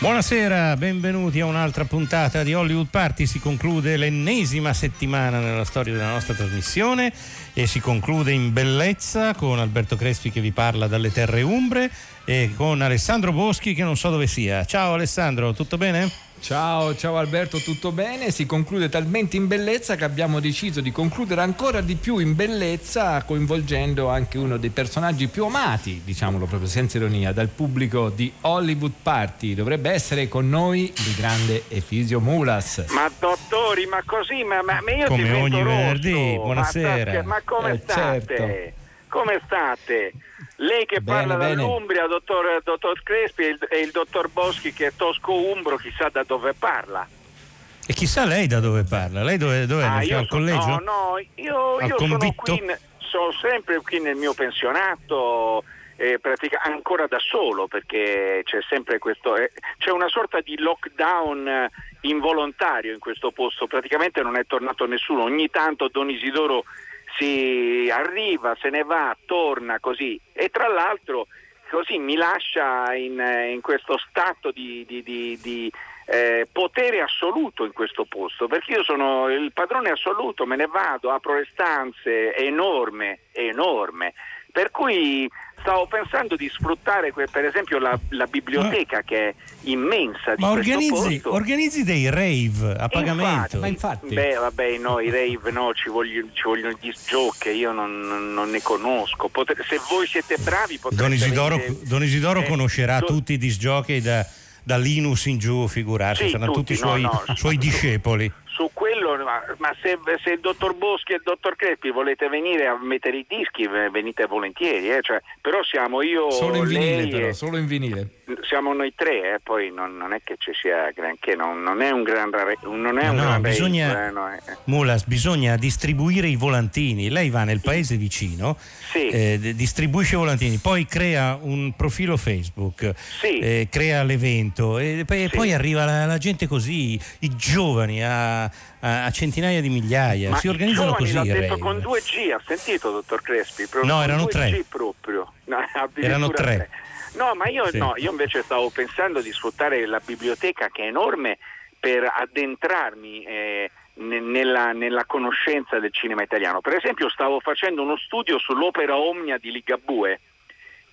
Buonasera, benvenuti a un'altra puntata di Hollywood Party. Si conclude l'ennesima settimana nella storia della nostra trasmissione e si conclude in bellezza con Alberto Crespi che vi parla dalle terre umbre e con Alessandro Boschi che non so dove sia. Ciao Alessandro, tutto bene? Ciao, ciao Alberto, tutto bene? Si conclude talmente in bellezza che abbiamo deciso di concludere ancora di più in bellezza coinvolgendo anche uno dei personaggi più amati, diciamolo proprio senza ironia, dal pubblico di Hollywood Party. Dovrebbe essere con noi il grande Efisio Mulas. Ma dottori, ma così, ma, ma io Come ogni rosso. venerdì, buonasera. Ma, ma come Eh, state? certo. Come state? Lei che Bene, parla dall'Umbria, dottor, dottor Crespi, e il, e il dottor Boschi che è tosco-umbro, chissà da dove parla. E chissà lei da dove parla? Lei dove, dove Ah, è? al so- collegio? No, no, io, io sono qui, sono sempre qui nel mio pensionato, eh, pratica- ancora da solo perché c'è sempre questo, eh, c'è una sorta di lockdown eh, involontario in questo posto, praticamente non è tornato nessuno, ogni tanto Don Isidoro si arriva, se ne va, torna così e tra l'altro così mi lascia in, eh, in questo stato di, di- di- di, eh, potere assoluto in questo posto, perché io sono il padrone assoluto, me ne vado, apro le stanze, è enorme, è enorme. Per cui stavo pensando di sfruttare que- per esempio la, la biblioteca che è immensa di Ma organizzi, posto. organizzi dei rave a pagamento. Ma infatti, Beh, vabbè, no, i rave no, ci vogliono, ci vogliono gli jockey, io non, non- ne conosco. Potre- se voi siete bravi potreste Don Isidoro, venire- Don Isidoro Eh, conoscerà do- tutti i disc jockey da, da Linus in giù, figurarsi, Sì, saranno tutti, i tutti, no, suoi, no, suoi su- discepoli. Su quello, ma, ma se, se il dottor Boschi e il dottor Crespi volete venire a mettere i dischi, ve- venite volentieri, eh, cioè, però siamo io, solo in vinile lei però, solo in vinile. Siamo noi tre, eh, poi non, non è che ci sia granché, non, non è un gran rave- non è No, un no, bisogna- eh, no, eh. Mulas, bisogna distribuire i volantini. Lei va nel paese vicino, Sì. eh, distribuisce i volantini, poi crea un profilo Facebook, Sì. eh, crea l'evento e poi, Sì. poi arriva la, la gente così, i giovani a, a- a centinaia di migliaia. Ma si organizzano così. l'ha detto con 2G, ha sentito dottor Crespi? Proprio No, erano 2G tre. proprio. No, addirittura Erano tre. No, ma io, Sì. no, io invece stavo pensando di sfruttare la biblioteca che è enorme per addentrarmi eh, ne- nella, nella conoscenza del cinema italiano. Per esempio stavo facendo uno studio sull'opera Omnia di Ligabue,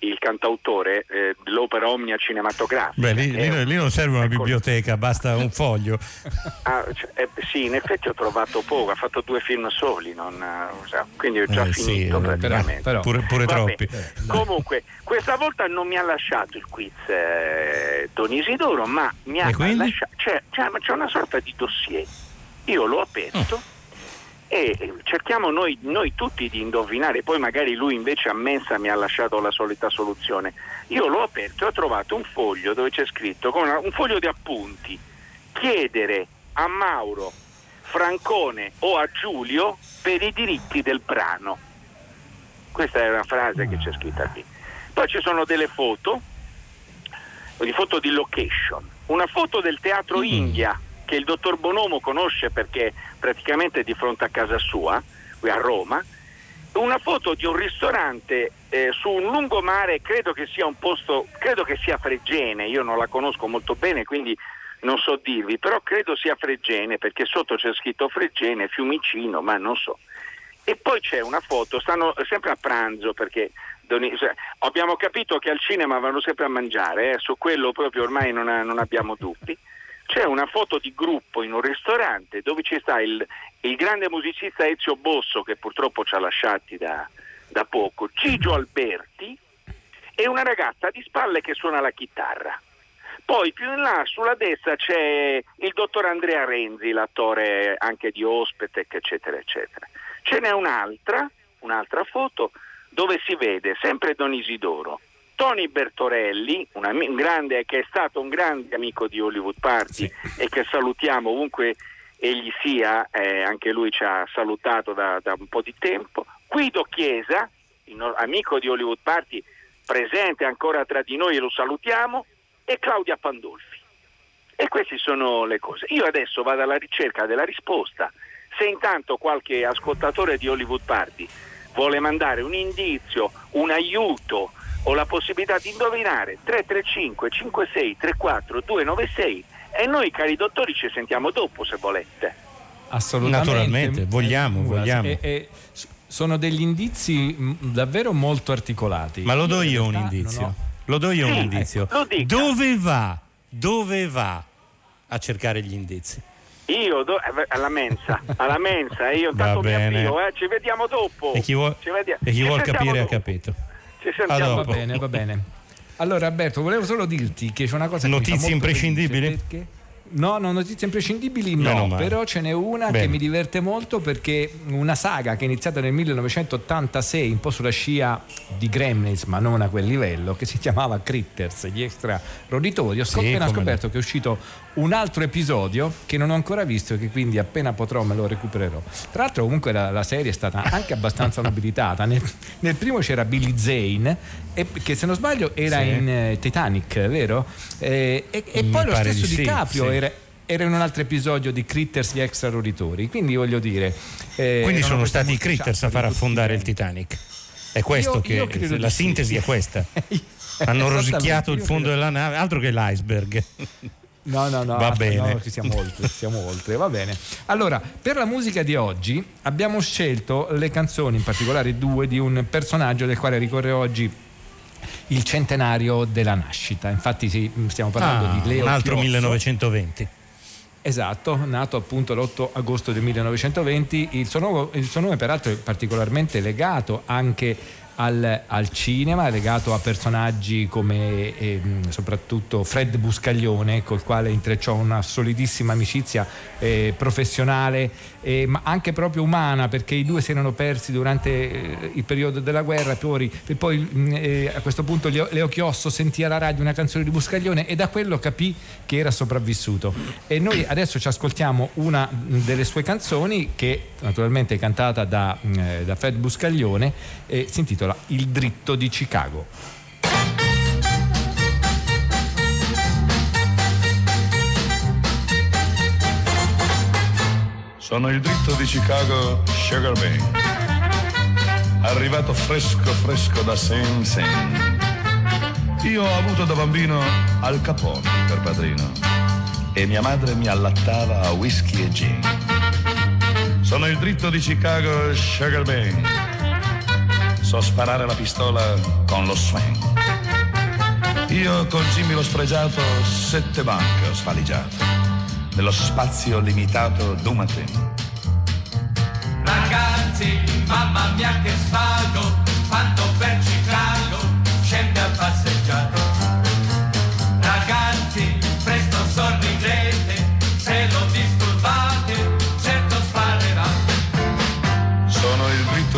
il cantautore eh, dell'opera Omnia cinematografica. Beh, lì, che è- lì- lì non serve una ecco, biblioteca, basta un foglio. Ah, cioè, eh, sì, in effetti ho trovato poco, ha fatto due film soli, non, eh, so, quindi ho già Eh, sì, finito eh, praticamente. però- Pure, pure Vabbè, troppi. Comunque, questa volta non mi ha lasciato il quiz eh, Don Isidoro, ma mi ha lasciato. C'è, c'è- c'è una sorta di dossier. Io l'ho aperto Mm. E eh, cerchiamo noi, noi tutti di indovinare, poi magari lui invece a mensa mi ha lasciato la solita soluzione. Io l'ho aperto e ho trovato un foglio dove c'è scritto, un foglio di appunti, chiedere a Mauro, Francone o a Giulio per i diritti del brano. Questa è una frase che c'è scritta qui. Poi ci sono delle foto, di foto di location. Una foto del teatro India che il dottor Bonomo conosce perché praticamente è di fronte a casa sua, qui a Roma. Una foto di un ristorante eh, su un lungomare, credo che sia un posto, credo che sia Fregene, io non la conosco molto bene, quindi non so dirvi, però credo sia Fregene perché sotto c'è scritto Fregene, Fiumicino, ma non so. E poi c'è una foto, stanno sempre a pranzo perché cioè, abbiamo capito che al cinema vanno sempre a mangiare, eh, su quello proprio ormai non, ha- non abbiamo dubbi. C'è una foto di gruppo in un ristorante dove ci sta il, il grande musicista Ezio Bosso che purtroppo ci ha lasciati da, da poco, Gigio Alberti e una ragazza di spalle che suona la chitarra. Poi più in là sulla destra c'è il dottor Andrea Renzi, l'attore anche di Ospetec, eccetera, eccetera. Ce n'è un'altra, un'altra foto dove si vede sempre Don Isidoro, Tony Bertorelli, un, grande, che è stato un grande amico di Hollywood Party e che salutiamo ovunque egli sia, eh, anche lui ci ha salutato da, da un po' di tempo, Guido Chiesa, no- amico di Hollywood Party presente ancora tra di noi e lo salutiamo, e Claudia Pandolfi. E queste sono le cose. Io adesso vado alla ricerca della risposta. Se intanto qualche ascoltatore di Hollywood Party vuole mandare un indizio, un aiuto o la possibilità di indovinare 335 56 34 296 e noi cari dottori ci sentiamo dopo se volete. Assolutamente. Naturalmente, vogliamo, vogliamo. E, e sono degli indizi davvero molto articolati. Ma lo do io un indizio. Lo do io un indizio. Dove va? Dove va a cercare gli indizi? Io do, eh, alla mensa, alla mensa, io intanto mi avvio, eh, ci vediamo dopo. E chi vuol, e chi vuol capire dopo. ha capito. Ci sentiamo va bene, va bene. Allora Alberto, volevo solo dirti che c'è una cosa Notizie imprescindibili? Perché No, no, notizie imprescindibili no, però ce n'è una Bene. che mi diverte molto perché una saga che è iniziata nel 1986, un po' sulla scia di Gremlins, ma non a quel livello, che si chiamava Critters, gli extra roditori. Ho sì, appena scoperto no. che è uscito un altro episodio che non ho ancora visto e che quindi appena potrò me lo recupererò. Tra l'altro comunque la, la serie è stata anche abbastanza nobilitata. Nel, nel, primo c'era Billy Zane, e, che se non sbaglio era sì. in uh, Titanic, vero? Eh, e, e poi lo stesso di DiCaprio sì, era era in un altro episodio di Critters gli extra roditori quindi voglio dire eh, quindi sono stati i Critters a far affondare il Titanic è questo io, che io la sintesi sì. è questa hanno rosicchiato il fondo della nave altro che l'iceberg No, no, no, va bene. No, siamo oltre, siamo oltre, va bene. Allora, per la musica di oggi abbiamo scelto le canzoni, in particolare due, di un personaggio del quale ricorre oggi il centenario della nascita. Infatti stiamo parlando ah, di Leo Un altro Chiozzo. 1920. Esatto, nato appunto l'8 agosto del 1920, il suo, nome, il suo nome peraltro è particolarmente legato anche al, al, cinema, legato a personaggi come eh, soprattutto Fred Buscaglione, col quale intrecciò una solidissima amicizia eh, professionale, eh, ma anche proprio umana, perché i due si erano persi durante eh, il periodo della guerra. Poi, poi mm, eh, a questo punto Leo, Chiosso sentì alla radio una canzone di Buscaglione e da quello capì che era sopravvissuto. E noi adesso ci ascoltiamo una delle sue canzoni, che naturalmente è cantata da, mm, eh, da Fred Buscaglione, e si intitola intitola Il dritto di Chicago. Sono il dritto di Chicago Sugar Bay, arrivato fresco fresco da Sing Sing. Io ho avuto da bambino Al Capone per padrino e mia madre mi allattava a whisky e gin. Sono il dritto di Chicago Sugar Bay So sparare la pistola con lo swing. Io con Jimmy l'ho sfregiato, sette banche ho svaligiato, nello spazio limitato d'un mattino. Ragazzi, mamma mia che svago, quanto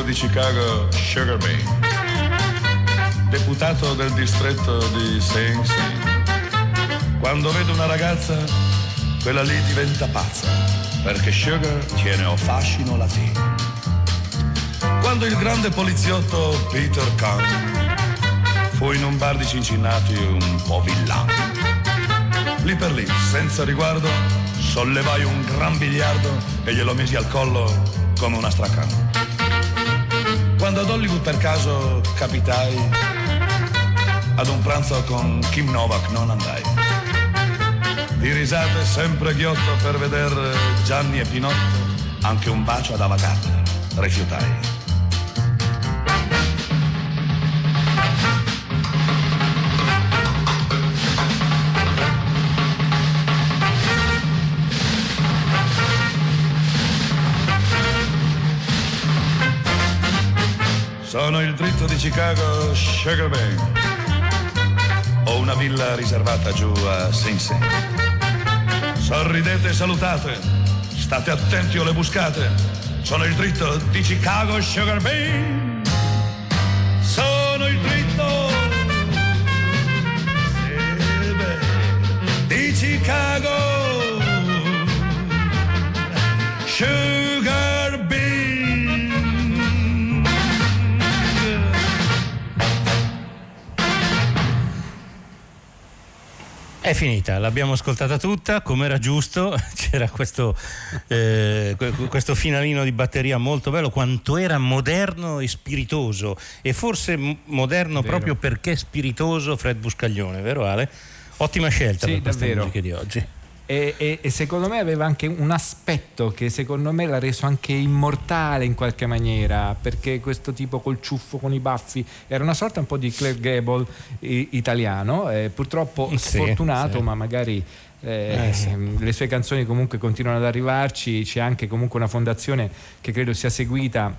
di Chicago Sugar Bay, deputato del distretto di Sing Sing. Quando vedo una ragazza, quella lì diventa pazza, perché Sugar tiene o fascino latino. Quando il grande poliziotto Peter Kahn fu in un bar di Cincinnati un po' villano. Lì per lì, senza riguardo, sollevai un gran biliardo e glielo misi al collo come una stracana. Quando ad Hollywood per caso capitai, ad un pranzo con Kim Novak non andai. Di risate sempre ghiotto per veder Gianni e Pinotto, anche un bacio ad Avagata rifiutai. Sono il dritto di Chicago Sugar Bay. Ho una villa riservata giù a Sing Sing. Sorridete e salutate. State attenti o le buscate. Sono il dritto di Chicago Sugar Bay. Sono il dritto di Chicago Sugar È finita, l'abbiamo ascoltata tutta, come era giusto, c'era questo, eh, questo, finalino di batteria molto bello, quanto era moderno e spiritoso, e forse moderno Vero. proprio perché spiritoso Fred Buscaglione, vero Ale? Ottima scelta sì, per queste davvero. musiche di oggi. E, e, e, secondo me aveva anche un aspetto che secondo me l'ha reso anche immortale in qualche maniera perché questo tipo col ciuffo con i baffi era una sorta un po' di Claire Gable italiano eh, purtroppo sì, sfortunato sì. ma magari eh, eh, sì. le sue canzoni comunque continuano ad arrivarci c'è anche comunque una fondazione che credo sia seguita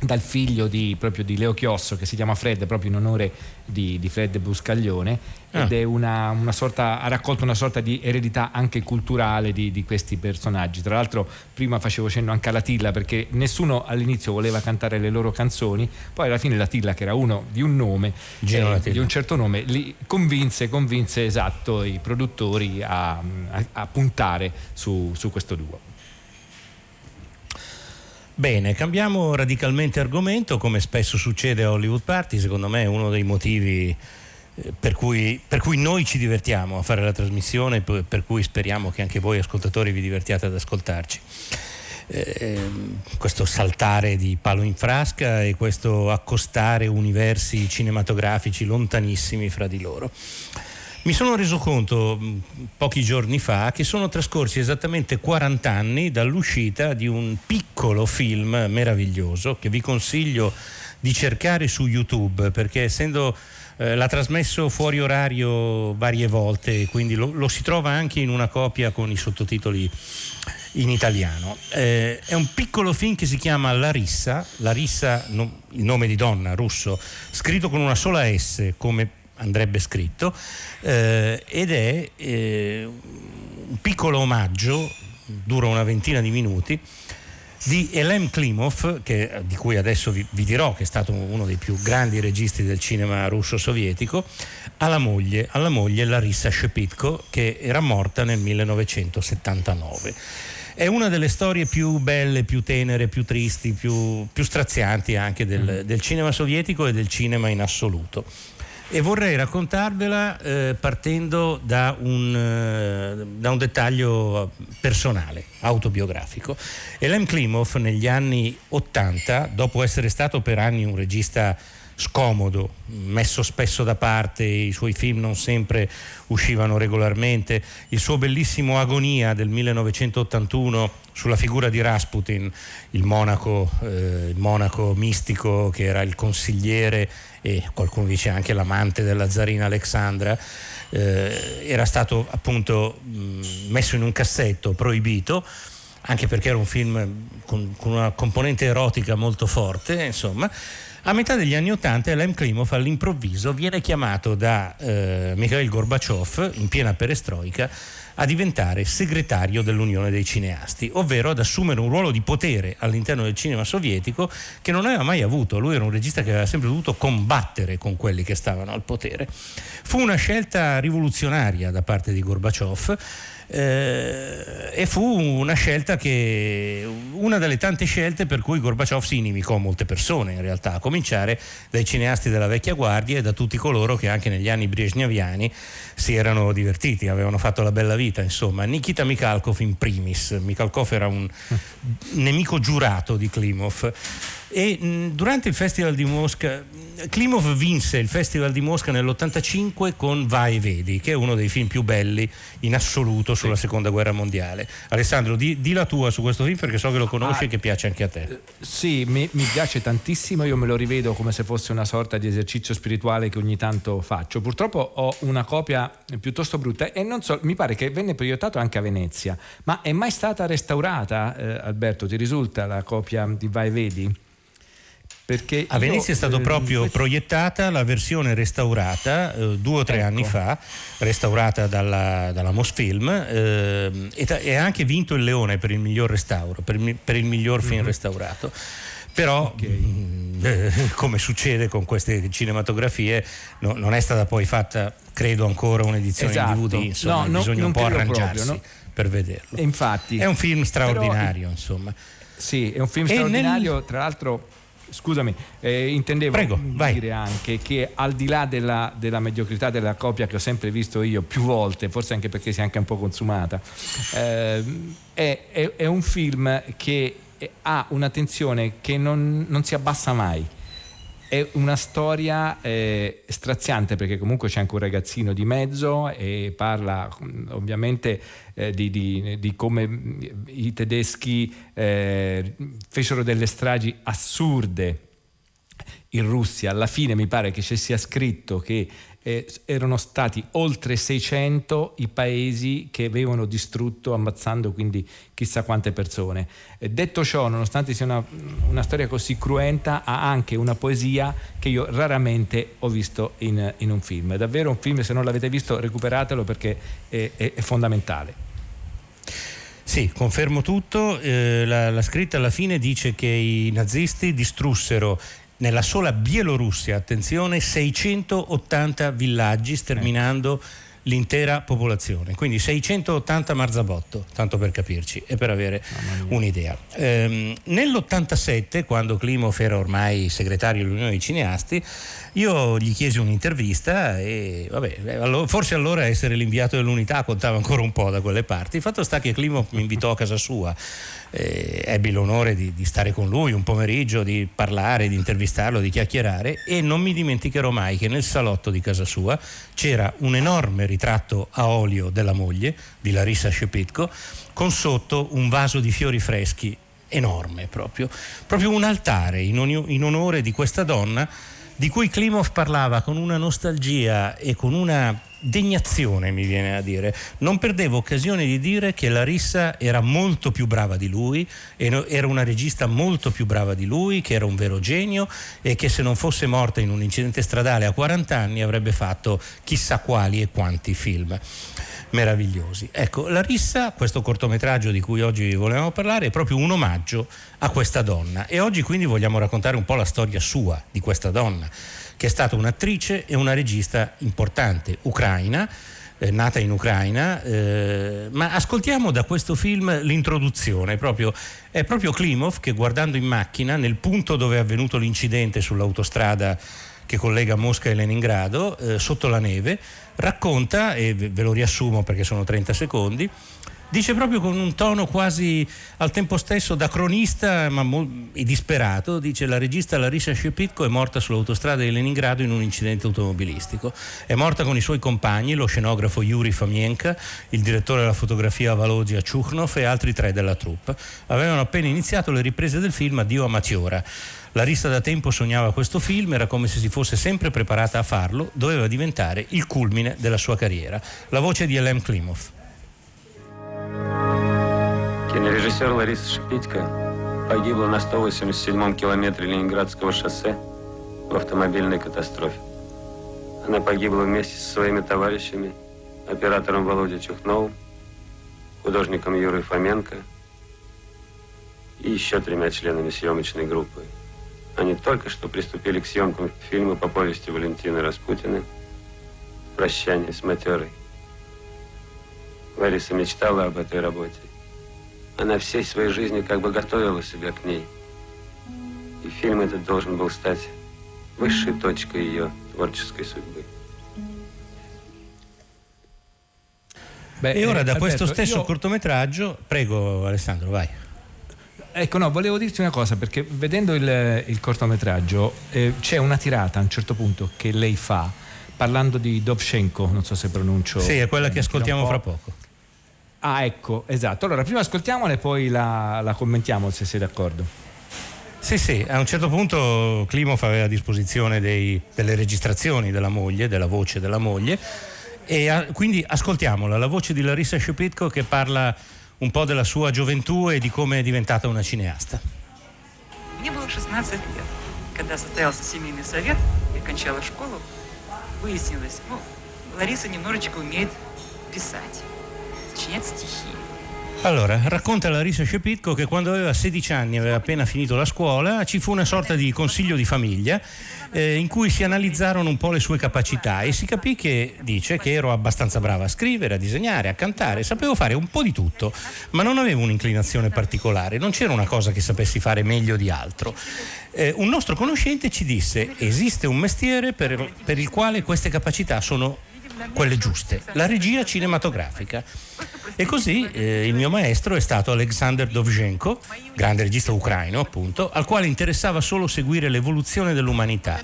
dal figlio di, proprio di Leo Chiosso che si chiama Fred proprio in onore di, di Fred Buscaglione. Ed è una, una, sorta, ha raccolto una sorta di eredità anche culturale di, di, questi personaggi. Tra l'altro prima facevo cenno anche alla Tilla perché nessuno all'inizio voleva cantare le loro canzoni poi alla fine la Tilla che era uno di un nome eh, di un certo nome li convinse, convinse esatto i produttori a, a, a puntare su, su questo duo. Bene, cambiamo radicalmente argomento, come spesso succede a Hollywood Party, secondo me è uno dei motivi per cui, per cui, noi ci divertiamo a fare la trasmissione, per cui speriamo che anche voi ascoltatori vi divertiate ad ascoltarci. Eh, questo saltare di palo in frasca e questo accostare universi cinematografici lontanissimi fra di loro. Mi sono reso conto mm, pochi giorni fa che sono trascorsi esattamente 40 anni dall'uscita di un piccolo film meraviglioso che vi consiglio di cercare su YouTube perché essendo eh, l'ha trasmesso fuori orario varie volte, quindi lo, lo, si trova anche in una copia con i sottotitoli in italiano. Eh, è un piccolo film che si chiama Larissa, Larissa no, il nome di donna russo, scritto con una sola S come andrebbe scritto, eh, ed è eh, un piccolo omaggio, dura una ventina di minuti, di Elem Klimov, che, di cui adesso vi, vi, dirò che è stato uno dei più grandi registi del cinema russo-sovietico, alla moglie, alla moglie Larissa Shepitko, che era morta nel 1979. È una delle storie più belle, più tenere, più tristi, più, più strazianti anche del, mm. del cinema sovietico e del cinema in assoluto e vorrei raccontarvela eh, partendo da un, eh, da un, dettaglio personale, autobiografico. Elem Klimov negli anni 80, dopo essere stato per anni un regista scomodo, messo spesso da parte, i suoi film non sempre uscivano regolarmente, il suo bellissimo Agonia del 1981 sulla figura di Rasputin, il monaco, eh, il monaco mistico che era il consigliere e qualcuno dice anche l'amante della zarina Alexandra, eh, era stato appunto mh, messo in un cassetto, proibito anche perché era un film con, con una componente erotica molto forte, insomma, a metà degli anni Ottanta Elem Klimov all'improvviso viene chiamato da eh, Mikhail Gorbaciov, in piena perestroica, a diventare segretario dell'Unione dei Cineasti, ovvero ad assumere un ruolo di potere all'interno del cinema sovietico che non aveva mai avuto. Lui era un regista che aveva sempre dovuto combattere con quelli che stavano al potere. Fu una scelta rivoluzionaria da parte di Gorbaciov eh, e fu una scelta che una delle tante scelte per cui Gorbaciov si inimicò molte persone in realtà a cominciare dai cineasti della vecchia guardia e da tutti coloro che anche negli anni brezhneviani si erano divertiti avevano fatto la bella vita insomma Nikita Mikhalkov in primis Mikhalkov era un nemico giurato di Klimov e mh, durante il Festival di Mosca, Klimov vinse il Festival di Mosca nell'85 con Vai e Vedi, che è uno dei film più belli in assoluto sulla seconda guerra mondiale. Alessandro, di, di, la tua su questo film perché so che lo conosci ah, e che piace anche a te. Eh, sì, mi, mi, piace tantissimo, io me lo rivedo come se fosse una sorta di esercizio spirituale che ogni tanto faccio. Purtroppo ho una copia piuttosto brutta e non so, mi pare che venne proiettato anche a Venezia, ma è mai stata restaurata, eh, Alberto, ti risulta la copia di Vai e Vedi? Perché a Venezia io, è stata eh, proprio questo... proiettata la versione restaurata eh, due o tre ecco. anni fa, restaurata dalla, dalla Mosfilm eh, e, ha anche vinto il Leone per il miglior restauro, per, per il miglior film mm-hmm. restaurato. Però, okay. eh, come succede con queste cinematografie, no, non è stata poi fatta, credo, ancora un'edizione esatto. in DVD, insomma, no, bisogna non, un po' arrangiarsi proprio, no? per vederlo. Infatti, è un film straordinario, però, insomma. Sì, è un film straordinario, nel... tra l'altro Scusami, eh, intendevo Prego, vai. dire anche che al di là della, della mediocrità della copia che ho sempre visto io più volte, forse anche perché si è anche un po' consumata, eh, è, è- è un film che ha una tensione che non, non si abbassa mai. È una storia eh, straziante perché comunque c'è anche un ragazzino di mezzo e parla mh, ovviamente eh, di, di- di come mh, i tedeschi eh, fecero delle stragi assurde in Russia. Alla fine mi pare che ci sia scritto che eh, erano stati oltre 600 i paesi che avevano distrutto ammazzando quindi chissà quante persone. Eh, detto ciò, nonostante sia una, una storia così cruenta, ha anche una poesia che io raramente ho visto in, in un film. È davvero un film, se non l'avete visto recuperatelo perché è- è- è fondamentale. Sì, confermo tutto. Eh, la, la scritta alla fine dice che i nazisti distrussero nella sola Bielorussia, attenzione, 680 villaggi sterminando l'intera popolazione. Quindi 680 Marzabotto, tanto per capirci e per avere un'idea. Ehm, nell'87, quando Klimov era ormai segretario dell'Unione dei Cineasti, io gli chiesi un'intervista e vabbè, eh, forse allora essere l'inviato dell'unità contava ancora un po' da quelle parti. Il fatto sta che Klimov mi invitò a casa sua, eh, ebbi l'onore di, di stare con lui un pomeriggio, di parlare, di intervistarlo, di chiacchierare e non mi dimenticherò mai che nel salotto di casa sua c'era un enorme ritratto a olio della moglie, di Larissa Shepitko, con sotto un vaso di fiori freschi enorme proprio, proprio un altare in, ogni- in onore di questa donna di cui Klimov parlava con una nostalgia e con una degnazione, mi viene a dire. Non perdevo occasione di dire che Larissa era molto più brava di lui, era una regista molto più brava di lui, che era un vero genio e che se non fosse morta in un incidente stradale a 40 anni avrebbe fatto chissà quali e quanti film meravigliosi. Ecco, Larissa, questo cortometraggio di cui oggi volevamo parlare, è proprio un omaggio a questa donna e oggi quindi vogliamo raccontare un po' la storia sua di questa donna, che è stata un'attrice e una regista importante, ucraina, eh, nata in Ucraina, eh, ma ascoltiamo da questo film l'introduzione, proprio, è proprio Klimov che guardando in macchina nel punto dove è avvenuto l'incidente sull'autostrada che collega Mosca e Leningrado, eh, sotto la neve, racconta, e ve lo riassumo perché sono 30 secondi, dice proprio con un tono quasi al tempo stesso da cronista ma mo- e disperato, dice la regista Larissa Shepitko è morta sull'autostrada di Leningrado in un incidente automobilistico. È morta con i suoi compagni, lo scenografo Yuri Famienka, il direttore della fotografia Valodia Chukhnov e altri tre della troupe. Avevano appena iniziato le riprese del film Addio a Matiora. Larissa da tempo sognava questo film, era come se si fosse sempre preparata a farlo, doveva diventare il culmine della sua carriera. La voce di Elem Klimov. Кинорежиссер Лариса Шипитько погибла на 187-м километре Ленинградского шоссе в автомобильной катастрофе. Она погибла вместе со своими товарищами, оператором Володей Чухновым, художником Юрой Фоменко и еще тремя членами съемочной группы. Они только что приступили к съемкам фильма по повести Валентины Распутина «Прощание с матерой». Лариса мечтала об этой работе. Она всей своей жизнью как бы готовила себя к ней. И фильм этот должен был стать высшей точкой ее творческой судьбы. Beh, E ora eh, da questo Alberto, stesso io- cortometraggio, prego Alessandro, vai. Ecco, no, volevo dirti una cosa, perché vedendo il, il cortometraggio eh, c'è una tirata a un certo punto che lei fa, parlando di Dovchenko, non so se pronuncio. Sì, è quella che ascoltiamo po'. fra poco. Ah, ecco, esatto. Allora, prima ascoltiamola e poi la, la commentiamo se sei d'accordo. Sì, sì, a un certo punto Klimov aveva a disposizione dei- delle registrazioni della moglie, della voce della moglie, e a- quindi ascoltiamola, la voce di Larissa Shepitko che parla un po' della sua gioventù e di come è diventata una cineasta. Мне было 16 лет. Когда состоялся семейный совет, я кончала школу, выяснилось, ну, Лариса немножечко умеет писать, сочинять стихи. Allora, racconta Larissa Shepitko che quando aveva 16 anni, aveva appena finito la scuola, ci fu una sorta di consiglio di famiglia eh, in cui si analizzarono un po' le sue capacità e si capì che dice che ero abbastanza brava a scrivere, a disegnare, a cantare, sapevo fare un po' di tutto, ma non avevo un'inclinazione particolare, non c'era una cosa che sapessi fare meglio di altro. Eh, un nostro conoscente ci disse esiste un mestiere per, per il quale queste capacità sono quelle giuste, la regia cinematografica. E così eh, il mio maestro è stato Alexander Dovzhenko, grande regista ucraino appunto, al quale interessava solo seguire l'evoluzione dell'umanità.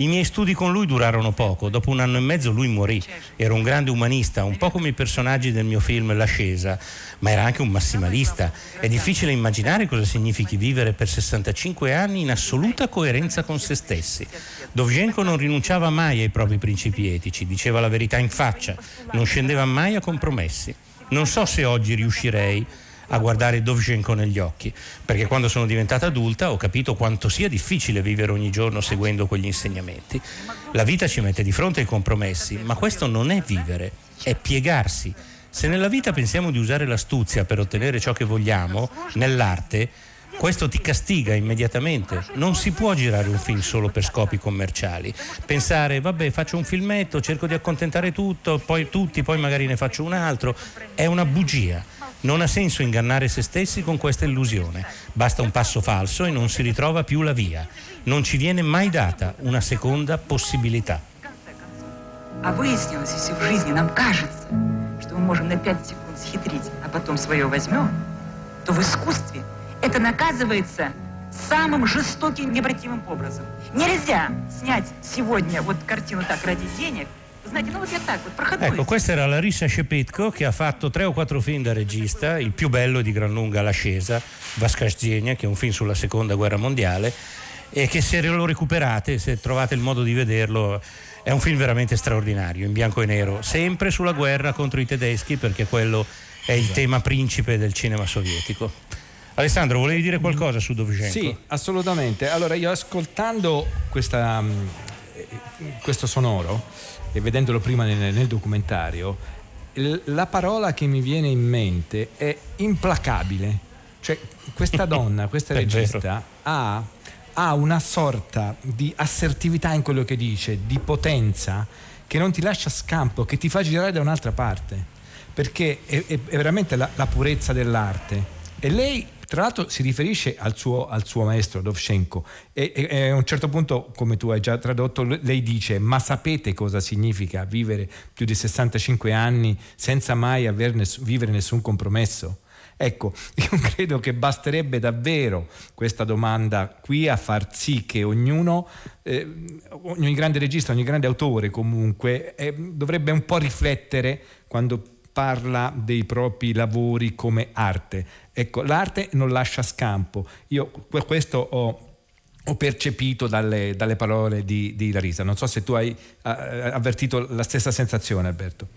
I miei studi con lui durarono poco, dopo un anno e mezzo lui morì. Era un grande umanista, un po' come i personaggi del mio film L'ascesa, ma era anche un massimalista. È difficile immaginare cosa significhi vivere per 65 anni in assoluta coerenza con se stessi. Dovzhenko non rinunciava mai ai propri principi etici, diceva la verità in faccia, non scendeva mai a compromessi. Non so se oggi riuscirei a guardare Dovzhenko negli occhi, perché quando sono diventata adulta ho capito quanto sia difficile vivere ogni giorno seguendo quegli insegnamenti. La vita ci mette di fronte ai compromessi, ma questo non è vivere, è piegarsi. Se nella vita pensiamo di usare l'astuzia per ottenere ciò che vogliamo, nell'arte questo ti castiga immediatamente. Non si può girare un film solo per scopi commerciali. Pensare, vabbè, faccio un filmetto, cerco di accontentare tutto, poi tutti, poi magari ne faccio un altro, è una bugia. Non ha senso ingannare se stessi con questa illusione. Basta un passo falso e non si ritrova più la via. Non ci viene mai data una seconda possibilità. А выяснилось, если в жизни нам кажется, что мы можем на 5 секунд схитрить, а потом свое возьмем, то в искусстве это наказывается самым жестоким, необратимым образом. Нельзя снять сегодня вот картину так ради денег. Вы знаете, ну вот я так вот проходной. Ecco, questa era Larissa Shepitko che ha fatto tre o quattro film da regista, il più bello di gran lunga L'ascesa, Vaskashgenia, che è un film sulla seconda guerra mondiale, e che se lo recuperate, se trovate il modo di vederlo, è un film veramente straordinario, in bianco e nero, sempre sulla guerra contro i tedeschi, perché quello è il tema principe del cinema sovietico. Alessandro, volevi dire qualcosa su Dovzhenko? Sì, assolutamente. Allora, io ascoltando questa, mm, eh, questo sonoro e vedendolo prima nel, nel documentario, la parola che mi viene in mente è implacabile. Cioè, questa donna, questa regista, ha, ha una sorta di assertività in quello che dice, di potenza, che non ti lascia scampo, che ti fa girare da un'altra parte. Perché è, è- è veramente la- la purezza dell'arte. E lei, tra l'altro, si riferisce al suo, al suo maestro Dovzhenko e, e- e a un certo punto, come tu hai già tradotto, le- lei dice: Ma sapete cosa significa vivere più di 65 anni senza mai aver ness- vivere nessun compromesso? Ecco, io credo che basterebbe davvero questa domanda qui a far sì che ognuno, eh, ogni grande regista, ogni grande autore comunque, eh, dovrebbe un po' riflettere quando parla dei propri lavori come arte. Ecco, l'arte non lascia scampo. Io que- questo ho, ho percepito dalle, dalle parole di, di Larisa. Non so se tu hai avvertito la stessa sensazione, Alberto.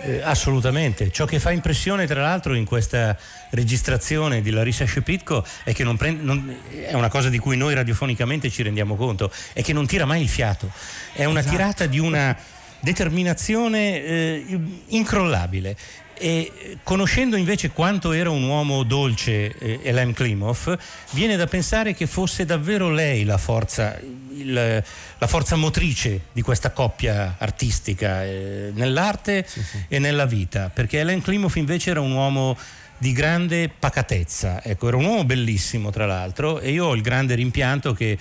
Eh, assolutamente. Ciò che fa impressione, tra l'altro, in questa registrazione di Larissa Shepitko è che non prende, non- è una cosa di cui noi radiofonicamente ci rendiamo conto, è che non tira mai il fiato. È una tirata di una determinazione eh, incrollabile. E conoscendo invece quanto era un uomo dolce eh, Elem Klimov, viene da pensare che fosse davvero lei la forza, il- la forza motrice di questa coppia artistica eh, nell'arte e nella vita, perché Elem Klimov invece era un uomo di grande pacatezza, ecco, era un uomo bellissimo tra l'altro e io ho il grande rimpianto che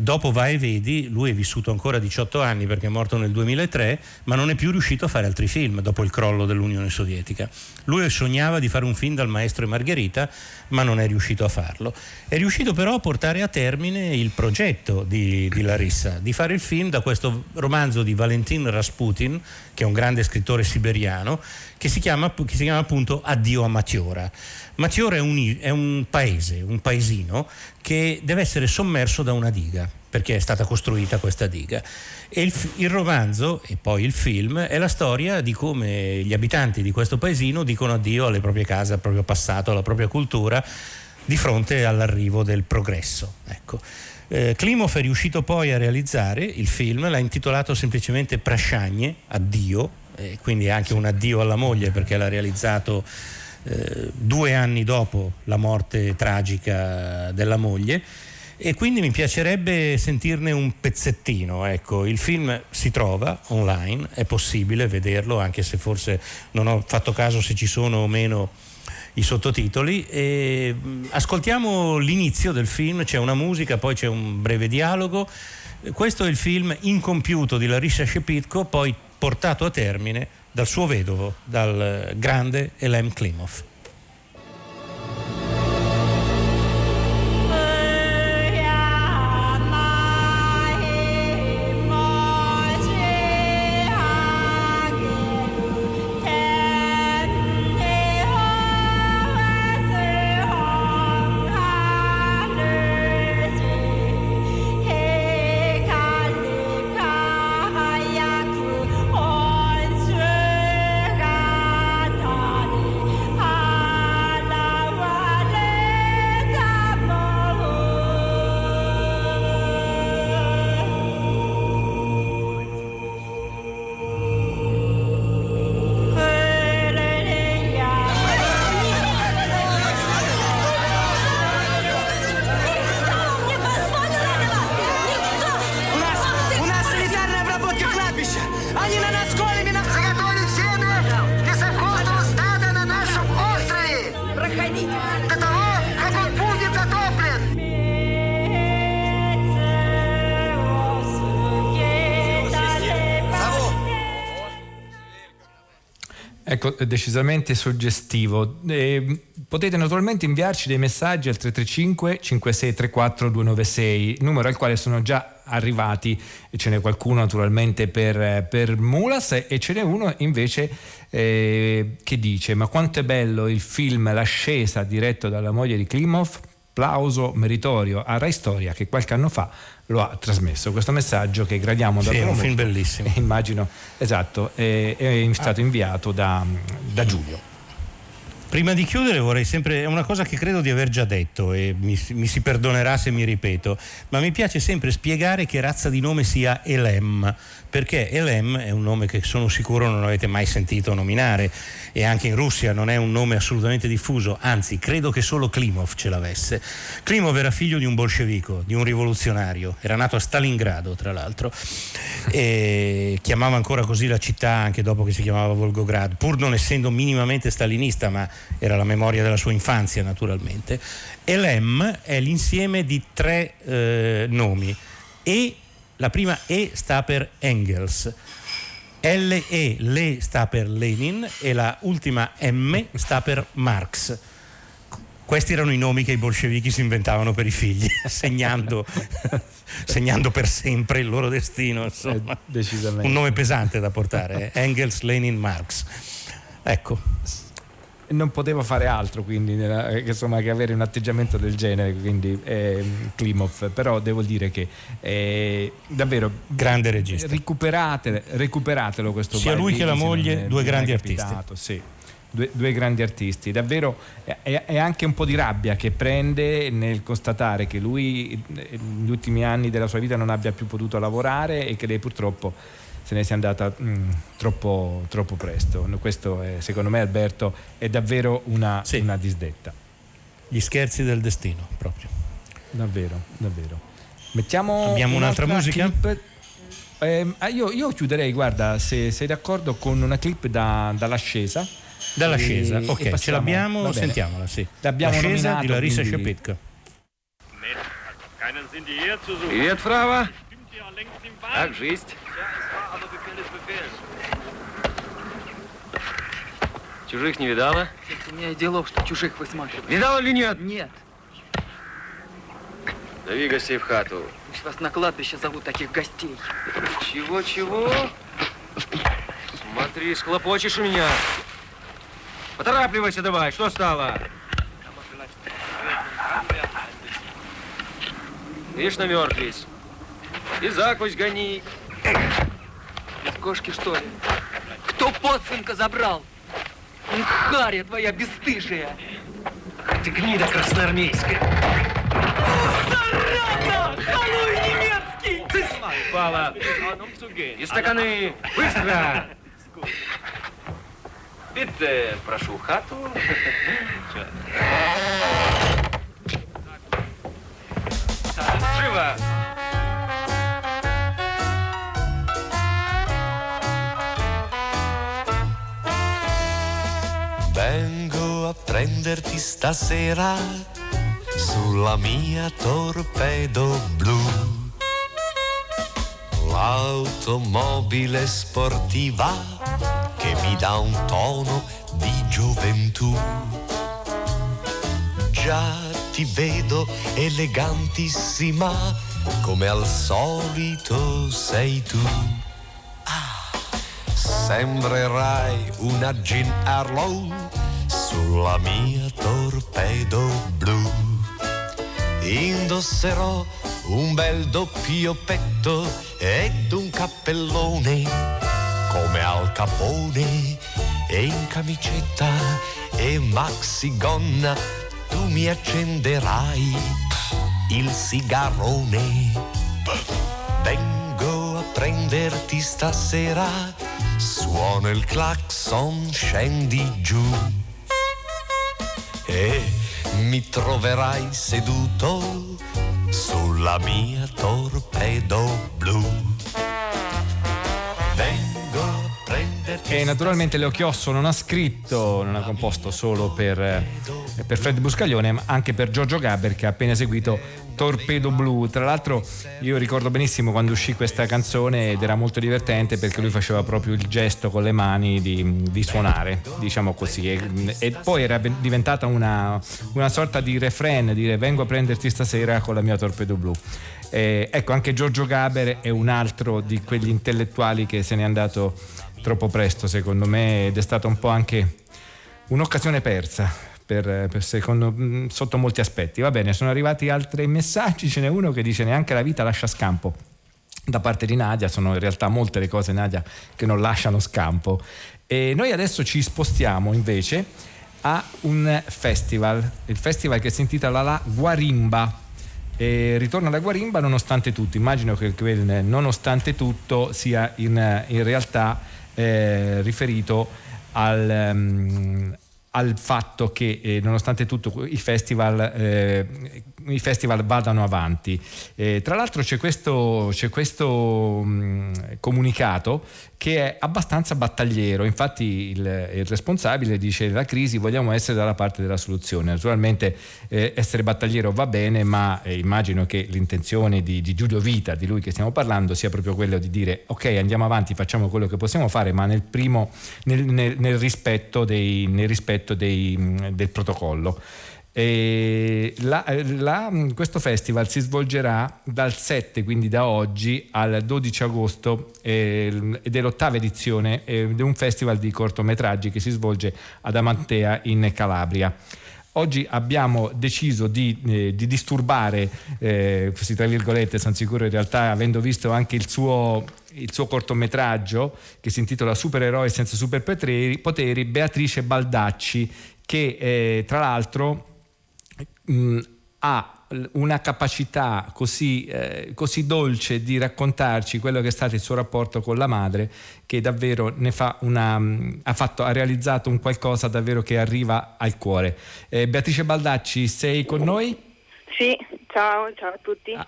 dopo vai e vedi, lui è vissuto ancora 18 anni perché è morto nel 2003, ma non è più riuscito a fare altri film dopo il crollo dell'Unione Sovietica. Lui sognava di fare un film dal Maestro e Margherita, ma non è riuscito a farlo. È riuscito però a portare a termine il progetto di, di Larissa, di fare il film da questo romanzo di Valentin Rasputin, che è un grande scrittore siberiano, che si chiama, che si chiama appunto Addio a Matiora. Matiora è un, è un paese, un paesino che deve essere sommerso da una diga perché è stata costruita questa diga. E il, il romanzo e poi il film è la storia di come gli abitanti di questo paesino dicono addio alle proprie case, al proprio passato, alla propria cultura di fronte all'arrivo del progresso. Ecco. Eh, Klimov è riuscito poi a realizzare il film, l'ha intitolato semplicemente Prasciagne, addio, e quindi anche un addio alla moglie perché l'ha realizzato eh, due anni dopo la morte tragica della moglie e quindi mi piacerebbe sentirne un pezzettino. Ecco, il film si trova online, è possibile vederlo, anche se forse non ho fatto caso se ci sono o meno i sottotitoli. E, mh, ascoltiamo l'inizio del film, c'è una musica, poi c'è un breve dialogo. Questo è il film incompiuto di Larissa Shepitko, poi portato a termine dal suo vedovo, dal grande Elem Klimov. Ecco, decisamente suggestivo. Eh, potete naturalmente inviarci dei messaggi al 335 5634 296, numero al quale sono già arrivati, ce n'è qualcuno naturalmente per, per Mulas e ce n'è uno invece eh, che dice ma quanto è bello il film L'ascesa diretto dalla moglie di Klimov, plauso meritorio a Rai Storia che qualche anno fa lo ha trasmesso. Questo messaggio che gradiamo Sì, è un film bellissimo. Immagino, esatto, è, è stato inviato da, da Giulio. Prima di chiudere vorrei sempre, è una cosa che credo di aver già detto e mi, mi si perdonerà se mi ripeto, ma mi piace sempre spiegare che razza di nome sia Elem, perché Elem è un nome che sono sicuro non avete mai sentito nominare. E anche in Russia non è un nome assolutamente diffuso, anzi credo che solo Klimov ce l'avesse. Klimov era figlio di un bolscevico, di un rivoluzionario, era nato a Stalingrado tra l'altro. E chiamava ancora così la città anche dopo che si chiamava Volgograd, pur non essendo minimamente stalinista, ma era la memoria della sua infanzia naturalmente. Elem è l'insieme di tre eh, nomi. E la prima E sta per Engels. LE, Le sta per Lenin e la ultima M sta per Marx. Questi erano i nomi che i bolscevichi si inventavano per i figli, segnando, segnando per sempre il loro destino. Decisamente. Un nome pesante da portare, eh? Engels, Lenin, Marx. Ecco, non poteva fare altro quindi nella- eh, insomma, che avere un atteggiamento del genere quindi ehm, Klimov però devo dire che eh, davvero grande regista. recuperate, recuperatelo questo Sia lui che la moglie, è- due è grandi capitato, sì. Due, due grandi artisti, davvero è, è anche un po' di rabbia che prende nel constatare che lui eh, negli ultimi anni della sua vita non abbia più potuto lavorare e che lei purtroppo se ne sia andata mh, troppo, troppo presto. No, Questo è, secondo me Alberto è davvero una, una disdetta. gli scherzi del destino proprio. Davvero, davvero. Mettiamo Abbiamo un'altra musica? clip. Ehm, ah, io, io chiuderei, guarda, se sei d'accordo, con una clip da- dall'ascesa. Dall'ascesa, E- ok, e ce passiamo- l'abbiamo, va bene. sentiamola, sì. L'abbiamo L'ascesa nominato, di Larissa quindi- Schapitka. Привет, Фрава. Как жизнь? Чужих не видала? У меня и делов, что чужих высматривать. Видала или нет? Нет. Зови гостей в хату. Пусть вас на кладбище зовут таких гостей. Чего-чего? Смотри, схлопочешь у меня. Поторапливайся давай, что стало? Видишь, намерзлись. И закусь гони. Из кошки, что ли? Кто подсынка забрал? Харя твоя бесстыжая! Ты гнида красноармейская. Зараза! Халуй немецкий! Ты Упала. И стаканы. Быстро! Bitte, прошу в хату. Чё? Prenderti stasera sulla mia torpedo blu. L'automobile sportiva che mi dà un tono di gioventù. Già ti vedo elegantissima come al solito sei tu. Ah, Sembrerai una Jean Harlow sulla mia torpedo blu. Indosserò un bel doppio petto ed un cappellone come al capone e in camicetta e maxi gonna tu mi accenderai il sigarone. Vengo a prenderti stasera, suona il clacson, scendi giù e mi troverai seduto sulla mia torpedo blu. E naturalmente Leo Chiosso non ha scritto, non ha composto solo per, eh, per Fred Buscaglione, ma anche per Giorgio Gaber che ha appena eseguito Torpedo Blu. Tra l'altro io ricordo benissimo quando uscì questa canzone ed era molto divertente perché lui faceva proprio il gesto con le mani di, di suonare, diciamo così. E, e poi era diventata una, una sorta di refrain, dire vengo a prenderti stasera con la mia Torpedo Blu. Eh, ecco, anche Giorgio Gaber è un altro di quegli intellettuali che se n'è andato troppo presto, secondo me, ed è stata un po' anche un'occasione persa. Per, per secondo, mh, sotto molti aspetti. Va bene, sono arrivati altri messaggi. Ce n'è uno che dice: Neanche la vita lascia scampo. Da parte di Nadia, sono in realtà molte le cose, Nadia, che non lasciano scampo. E noi adesso ci spostiamo invece a un festival, il festival che si intitola La Guarimba. E ritorna alla Guarimba nonostante tutto. Immagino che quel nonostante tutto sia in, in realtà eh, riferito al, um, al fatto che eh, nonostante tutto i festival, eh, i festival vadano avanti. Eh, tra l'altro c'è questo, c'è questo mh, comunicato che è abbastanza battagliero, infatti il, il, responsabile dice la crisi vogliamo essere dalla parte della soluzione, naturalmente eh, essere battagliero va bene ma eh, immagino che l'intenzione di, di, Giulio Vita, di lui che stiamo parlando, sia proprio quello di dire ok andiamo avanti, facciamo quello che possiamo fare ma nel, primo, nel, nel, nel rispetto, dei, rispetto dei, del protocollo. La, la, questo festival si svolgerà dal 7, quindi da oggi, al 12 agosto eh, ed è l'ottava edizione eh, di un festival di cortometraggi che si svolge ad Amantea in Calabria. Oggi abbiamo deciso di, eh, di disturbare, eh, così tra virgolette, San Sicuro in realtà avendo visto anche il suo, il suo cortometraggio che si intitola Supereroi senza superpoteri, poteri, Beatrice Baldacci, che eh, tra l'altro mh, ha una capacità così, eh, così, dolce di raccontarci quello che è stato il suo rapporto con la madre che davvero ne fa una, mh, ha, fatto, ha realizzato un qualcosa davvero che arriva al cuore. Eh, Beatrice Baldacci, sei con noi? Sì, ciao, ciao a tutti. Ah,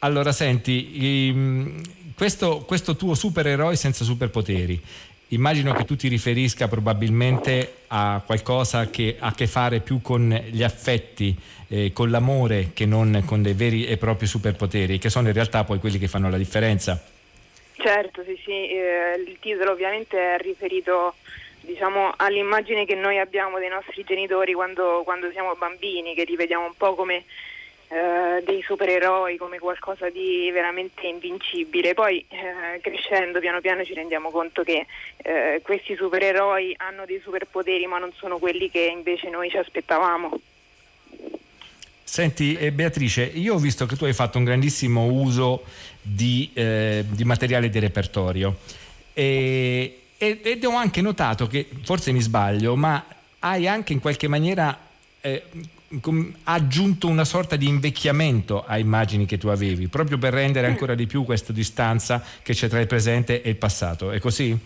allora senti, mh, questo, questo tuo supereroe senza superpoteri Immagino che tu ti riferisca probabilmente a qualcosa che ha a che fare più con gli affetti, eh, con l'amore, che non con dei veri e propri superpoteri, che sono in realtà poi quelli che fanno la differenza. Certo, sì, sì, eh, il titolo ovviamente è riferito diciamo, all'immagine che noi abbiamo dei nostri genitori quando, quando siamo bambini, che li vediamo un po' come eh, dei supereroi come qualcosa di veramente invincibile. Poi eh, crescendo piano piano ci rendiamo conto che eh, questi supereroi hanno dei superpoteri ma non sono quelli che invece noi ci aspettavamo. Senti eh, Beatrice, io ho visto che tu hai fatto un grandissimo uso di, eh, di materiale di repertorio e, ed ho anche notato che, forse mi sbaglio, ma hai anche in qualche maniera eh, ha aggiunto una sorta di invecchiamento a immagini che tu avevi, proprio per rendere ancora di più questa distanza che c'è tra il presente e il passato. È così?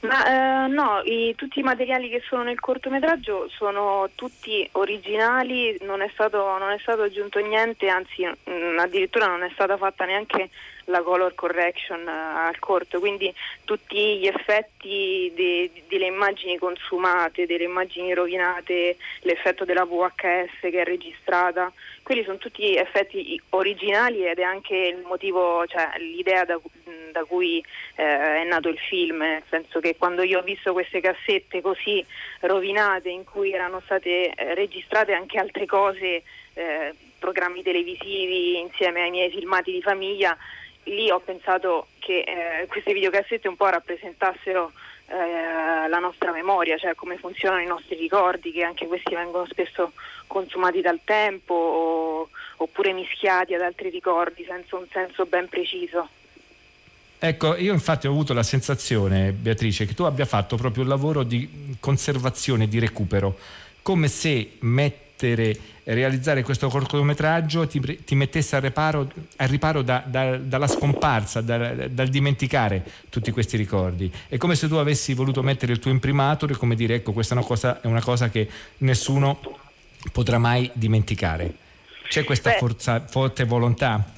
Ma eh, no, i- tutti i materiali che sono nel cortometraggio sono tutti originali, non è stato, non è stato aggiunto niente, anzi mm, addirittura non è stata fatta neanche la color correction eh, al corto, quindi tutti gli effetti de- delle immagini consumate, delle immagini rovinate, l'effetto della VHS che è registrata, quelli sono tutti effetti originali ed è anche il motivo, cioè l'idea da, da cui eh, è nato il film, nel senso che quando io ho visto queste cassette così rovinate in cui erano state eh, registrate anche altre cose, eh, programmi televisivi insieme ai miei filmati di famiglia, lì ho pensato che eh, queste videocassette un po' rappresentassero eh, la nostra memoria, cioè come funzionano i nostri ricordi, che anche questi vengono spesso consumati dal tempo oppure mischiati ad altri ricordi senza un senso ben preciso. Ecco, io infatti ho avuto la sensazione, Beatrice, che tu abbia fatto proprio un lavoro di conservazione, di recupero, come se mettere, realizzare questo cortometraggio ti, ti mettesse al riparo, al riparo da- da- dalla scomparsa, dal, dal dimenticare tutti questi ricordi. È come se tu avessi voluto mettere il tuo imprimatur e come dire, ecco, questa è una cosa, è una cosa che nessuno potrà mai dimenticare. C'è questa forza- forte volontà?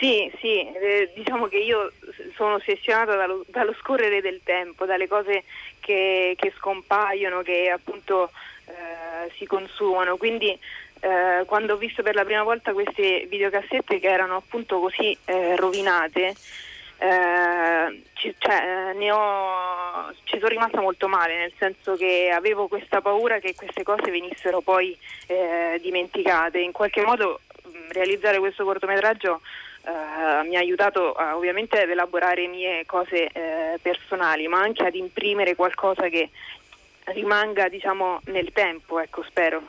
Sì, sì, eh, diciamo che io sono ossessionata dallo, dallo scorrere del tempo, dalle cose che, che scompaiono, che appunto eh, si consumano. Quindi eh, quando ho visto per la prima volta queste videocassette che erano appunto così eh, rovinate, eh, ci, cioè, eh, ne ho, ci sono rimasta molto male, nel senso che avevo questa paura che queste cose venissero poi eh, dimenticate. In qualche modo mh, realizzare questo cortometraggio eh, mi ha aiutato a, ovviamente ad elaborare mie cose eh, personali, ma anche ad imprimere qualcosa che rimanga diciamo nel tempo, ecco, spero.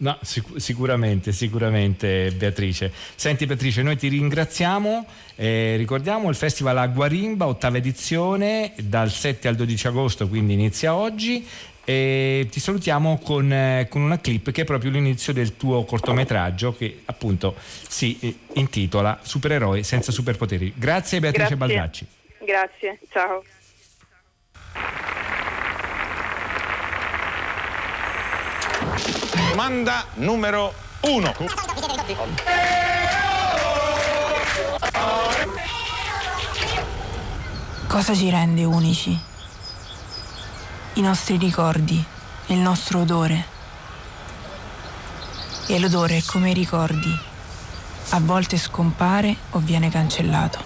No, sic- sicuramente, sicuramente Beatrice. Senti Beatrice, noi ti ringraziamo, eh, ricordiamo il Festival a Guarimba, ottava edizione, dal 7 al 12 agosto, quindi inizia oggi. E ti salutiamo con, eh, con una clip che è proprio l'inizio del tuo cortometraggio che appunto si eh, intitola Supereroi senza superpoteri. Grazie Beatrice Grazie. Baldacci. Grazie, ciao. Domanda numero uno. Cosa ci rende unici? I nostri ricordi il nostro odore. E l'odore, come i ricordi, a volte scompare o viene cancellato.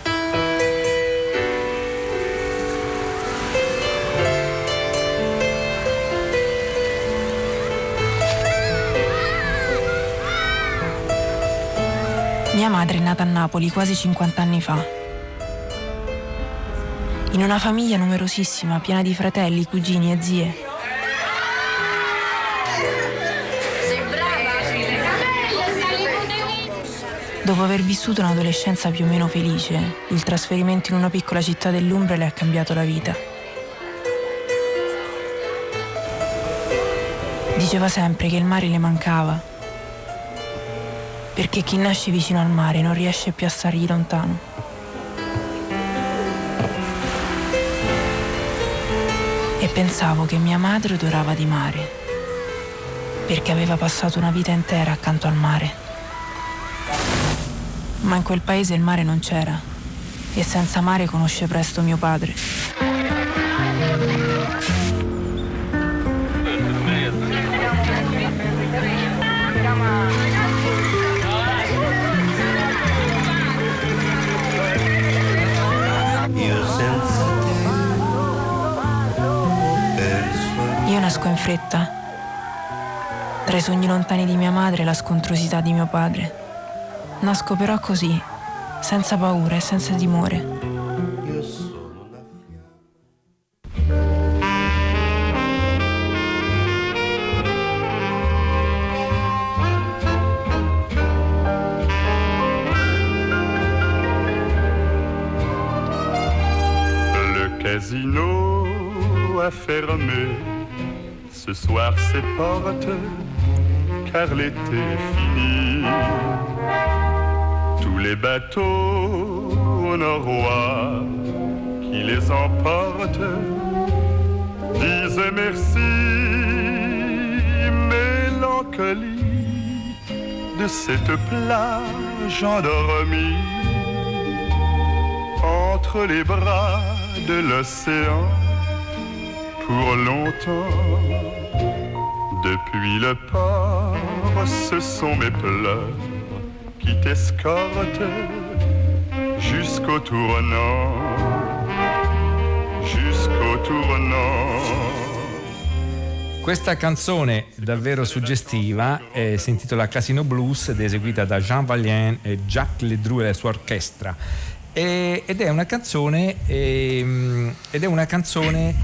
Mia madre è nata a Napoli quasi 50 anni fa. In una famiglia numerosissima, piena di fratelli, cugini e zie. Dopo aver vissuto un'adolescenza più o meno felice, il trasferimento in una piccola città dell'Umbria le ha cambiato la vita. Diceva sempre che il mare le mancava, perché chi nasce vicino al mare non riesce più a stargli lontano. Pensavo che mia madre odorava di mare, perché aveva passato una vita intera accanto al mare. Ma in quel paese il mare non c'era, e senza mare conosce presto mio padre. Nasco in fretta, tra i sogni lontani di mia madre e la scontrosità di mio padre. Nasco però così, senza paura e senza timore. Ce soir ses portes car l'été est fini. Tous les bateaux au nord-roi qui les emporte disait merci, mélancolie de cette plage endormie entre les bras de l'océan pour longtemps. Depuis le port, ce sont mes pleurs qui t'escortent jusqu'au tournant, jusqu'au tournant. Questa canzone davvero suggestiva eh, si intitola Casino Blues ed è eseguita da Jean Valjean e Jacques Ledru e la sua orchestra. E- ed è una canzone ehm, ed è una canzone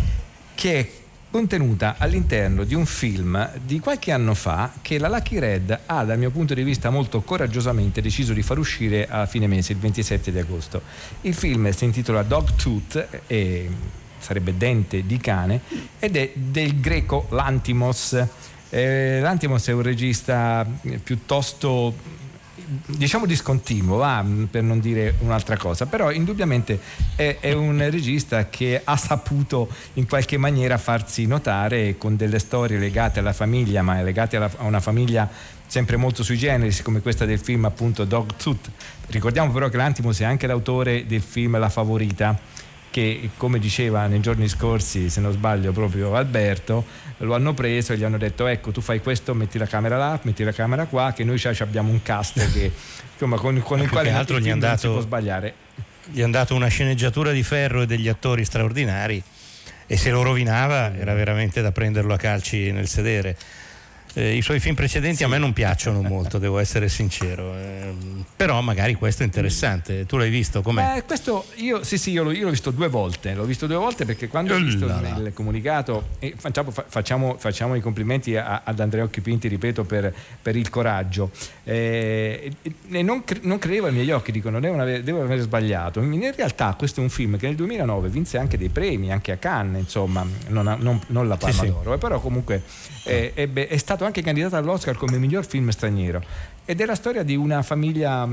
che è contenuta all'interno di un film di qualche anno fa che la Lucky Red ha dal mio punto di vista molto coraggiosamente deciso di far uscire a fine mese, il 27 di agosto. Il film si intitola Dog Tooth e sarebbe dente di cane ed è del greco Lantimos. Eh, Lantimos è un regista piuttosto diciamo discontinuo, va, per non dire un'altra cosa, però indubbiamente è, è, un regista che ha saputo in qualche maniera farsi notare con delle storie legate alla famiglia, ma legate alla, a una famiglia sempre molto sui generis come questa del film appunto Dog Tooth. Ricordiamo però che l'Antimos è anche l'autore del film La Favorita che come diceva nei giorni scorsi, se non sbaglio proprio Alberto, lo hanno preso e gli hanno detto ecco tu fai questo, metti la camera là, metti la camera qua, che noi abbiamo un cast che, insomma, con, con il quale altro gli è non si può sbagliare. Gli hanno dato una sceneggiatura di ferro e degli attori straordinari e se lo rovinava era veramente da prenderlo a calci nel sedere. Eh, I suoi film precedenti a me non piacciono molto, devo essere sincero, ehm, però magari questo è interessante. Tu l'hai visto com'è? Eh, questo io sì sì io l'ho, io l'ho visto due volte l'ho visto due volte perché quando ho visto Ullala. il comunicato facciamo, fa- facciamo, facciamo i complimenti a- ad Andrea Occhipinti ripeto per, per il coraggio Eh, non, cre- non credevo ai miei occhi dico non devo aver, devo aver sbagliato in realtà questo è un film che nel 2009 vinse anche dei premi anche a Cannes insomma non, non- non la Palma Sì, sì. d'Oro eh, però comunque eh, è stato anche candidato all'Oscar come miglior film straniero. Ed è la storia di una famiglia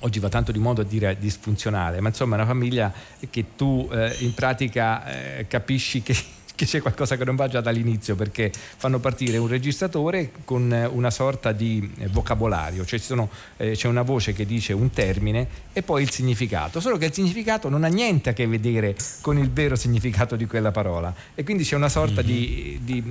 oggi va tanto di modo a dire disfunzionale, ma insomma una famiglia che tu eh, in pratica eh, capisci che, che c'è qualcosa che non va già dall'inizio perché fanno partire un registratore con eh, una sorta di eh, vocabolario, cioè ci sono, eh, c'è una voce che dice un termine e poi il significato, solo che il significato non ha niente a che vedere con il vero significato di quella parola. E quindi c'è una sorta di, di,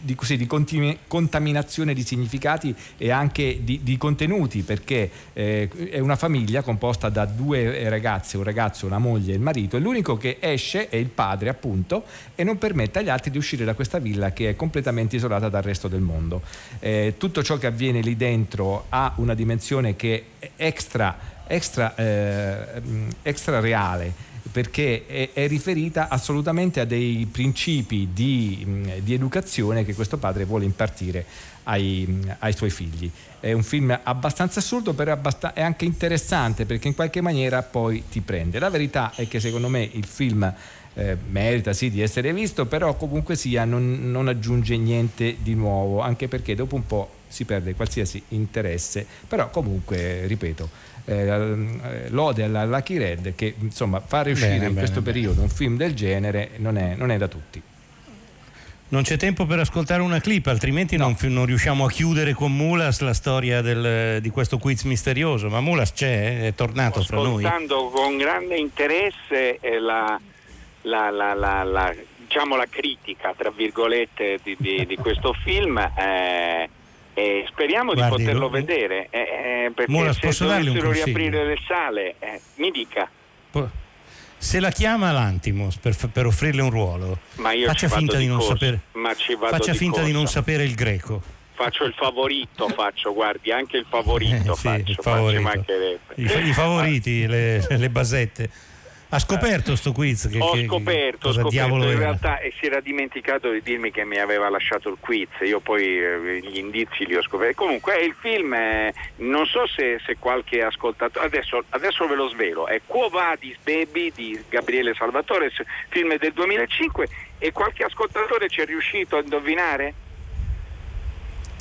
di, così, di continu- contaminazione di significati e anche di, di contenuti perché eh, è una famiglia composta da due ragazze, un ragazzo, una moglie e il marito e l'unico che esce è il padre appunto e non permette agli altri di uscire da questa villa che è completamente isolata dal resto del mondo. Eh, tutto ciò che avviene lì dentro ha una dimensione che è extra, extra, eh, extra reale perché è, è riferita assolutamente a dei principi di, di educazione che questo padre vuole impartire ai, ai suoi figli. È un film abbastanza assurdo, però abbast- è anche interessante perché in qualche maniera poi ti prende. La verità è che secondo me il film eh, merita sì di essere visto, però comunque sia non, non aggiunge niente di nuovo, anche perché dopo un po' si perde qualsiasi interesse, però comunque, ripeto, eh, lode alla Lucky Red che insomma fare uscire Bene, in bene, questo bene. periodo un film del genere non è, non è da tutti. Non c'è tempo per ascoltare una clip, altrimenti non, fi- non riusciamo a chiudere con Mulas la storia del- di questo quiz misterioso. Ma Mulas c'è? È tornato fra noi? ascoltando con grande interesse eh, la, la- la- la- la- diciamo la critica tra virgolette di, di- di questo film eh, e speriamo Guardi, di poterlo lo- vedere eh, eh, perché Mulas, se dovessero riaprire le sale eh, mi dica Se la chiama l'Antimos per, per offrirle un ruolo, ma io faccia finta di, non corsa, sapere, faccia di finta di non sapere il greco. faccio il favorito faccio guardi anche il favorito Eh, sì, faccio, il faccio, favorito. mancherebbe. I, i favoriti, le, le basette. Ha scoperto sto quiz? Che, ho che- scoperto, ho cosa scoperto diavolo in era? realtà e si era dimenticato di dirmi che mi aveva lasciato il quiz, io poi eh, gli indizi li ho scoperti. Comunque il film, eh, non so se, se qualche ascoltatore, adesso, adesso ve lo svelo, è Quo Vadis Baby di Gabriele Salvatore, film del 2005 e qualche ascoltatore ci è riuscito a indovinare?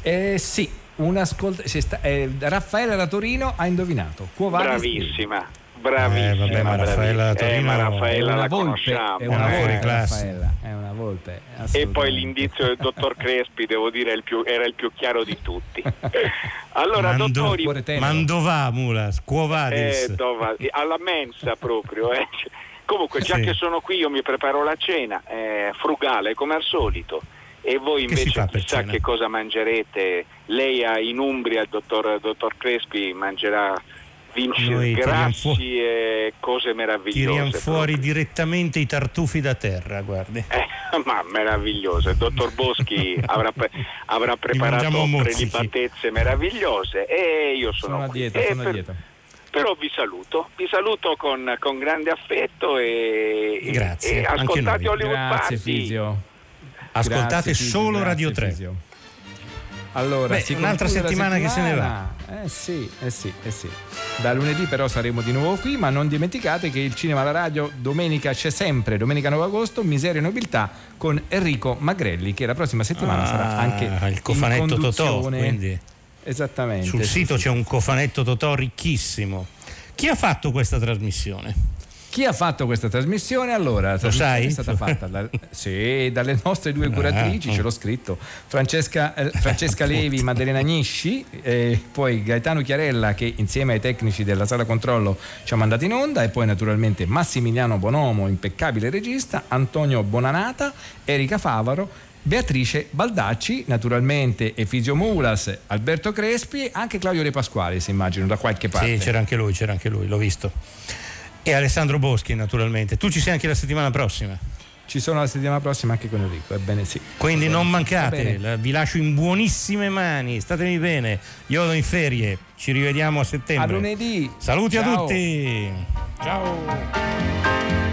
Eh, sì, un ascolt- sta- eh, Raffaele da Torino ha indovinato. Quo vadis Bravissima. Bravissima. Eh, vabbè, ma Raffaella. Eh, ma Raffaella la volpe, conosciamo. è una eh. volpe, classe. Raffaella, è una volpe. E poi l'indizio del dottor Crespi, devo dire, il più- era il più chiaro di tutti. Allora, Mando- dottori. Mandovà, Mulas, Quo vadis? eh, dova- alla mensa proprio. eh. Comunque, già Sì. che sono qui, io mi preparo la cena, eh, frugale come al solito. E voi Che invece per chissà cena? che cosa mangerete. Lei ha in Umbria, il dottor, dottor Crespi, mangerà vinci Noi grassi fu- e cose meravigliose. Tiriamo fuori proprio. direttamente i tartufi da terra, guardi. Eh, ma meravigliose. Il dottor Boschi avrà, pre- avrà preparato prelibatezze meravigliose e io sono, Sono a dieta, E sono a per- dieta. Però vi saluto, vi saluto con, con grande affetto e, Grazie, e anche ascoltate noi. Hollywood Grazie Party. Fisio. Ascoltate Grazie, solo grazie, Radio 3. Fisio. Allora, Beh, un'altra la settimana che se ne settimana. Eh sì, eh sì, eh sì. Da lunedì però saremo di nuovo qui, ma non dimenticate che il cinema alla radio domenica c'è sempre, domenica 9 agosto, Miseria e Nobiltà con Enrico Magrelli che la prossima settimana Ah, sarà anche il cofanetto Totò, quindi Esattamente. sul sì, sito sì. c'è un cofanetto Totò ricchissimo. Chi ha fatto questa trasmissione? Chi ha fatto questa trasmissione? Allora, la Lo trasmissione sai? è stata fatta da- sì, dalle nostre due curatrici, Ah. ce l'ho scritto, Francesca, eh, Francesca Levi, Maddalena Agnisci, e poi Gaetano Chiarella che insieme ai tecnici della sala controllo ci ha mandato in onda e poi naturalmente Massimiliano Bonomo, impeccabile regista, Antonio Bonanata, Erika Favaro, Beatrice Baldacci, naturalmente Efisio Mulas, Alberto Crespi e anche Claudio De Pasquali, si immagino, da qualche parte. Sì, c'era anche lui, c'era anche lui, l'ho visto. E Alessandro Boschi, naturalmente. Tu ci sei anche la settimana prossima. Ci sono la settimana prossima anche con Enrico, ebbene sì. Quindi non mancate, la- vi lascio in buonissime mani, statemi bene. Io vado in ferie, ci rivediamo a settembre. A lunedì. Saluti a Ciao. tutti. Ciao.